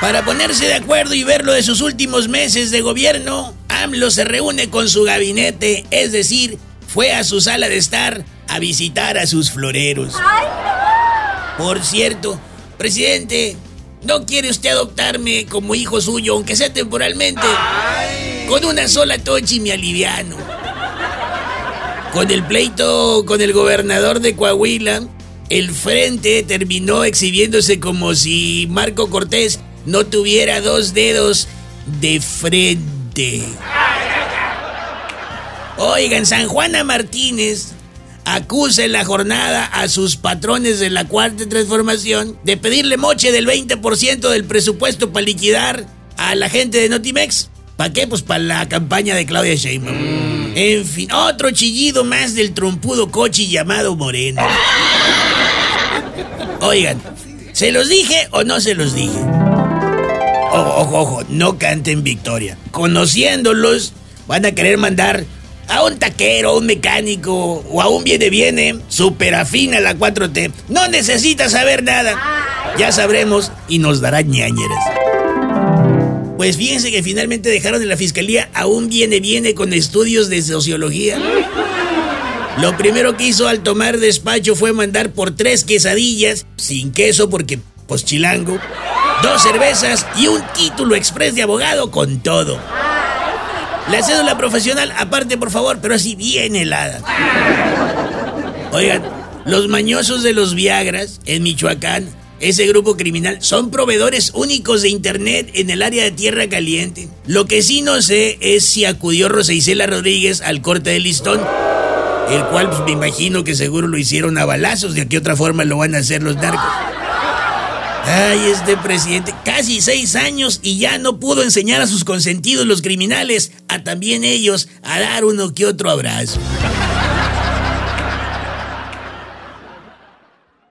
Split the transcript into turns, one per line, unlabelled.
Para ponerse de acuerdo y ver lo de sus últimos meses de gobierno, AMLO se reúne con su gabinete, es decir, fue a su sala de estar a visitar a sus floreros. Por cierto, presidente, ¿no quiere usted adoptarme como hijo suyo, aunque sea temporalmente? Con una sola tochi me aliviano. Con el pleito con el gobernador de Coahuila, el frente terminó exhibiéndose como si Marco Cortés no tuviera dos dedos de frente. Oigan, San Juana Martínez acusa en la jornada a sus patrones de la cuarta transformación de pedirle moche del 20% del presupuesto para liquidar a la gente de Notimex. ¿Para qué? Pues para la campaña de Claudia Sheinbaum. En fin, otro chillido más del trompudo coche llamado Moreno. Oigan, ¿se los dije o no se los dije? Ojo, ojo, ojo, no canten victoria. Conociéndolos, van a querer mandar a un taquero, a un mecánico o a un viene viene super afín a la 4T. No necesita saber nada. Ya sabremos y nos dará ñañeras. Pues fíjense que finalmente dejaron en la fiscalía a un viene viene con estudios de sociología. Lo primero que hizo al tomar despacho fue mandar por tres quesadillas, sin queso porque pues chilango, dos cervezas y un título express de abogado con todo. La cédula profesional, aparte, por favor, pero así bien helada. Oigan, los mañosos de los Viagras en Michoacán, ese grupo criminal, son proveedores únicos de internet en el área de Tierra Caliente. Lo que sí no sé es si acudió Rosa Isela Rodríguez al corte de listón, el cual pues, me imagino que seguro lo hicieron a balazos, de qué otra forma lo van a hacer los narcos. Ay, este presidente, casi seis años y ya no pudo enseñar a sus consentidos los criminales, a también ellos, a dar uno que otro abrazo.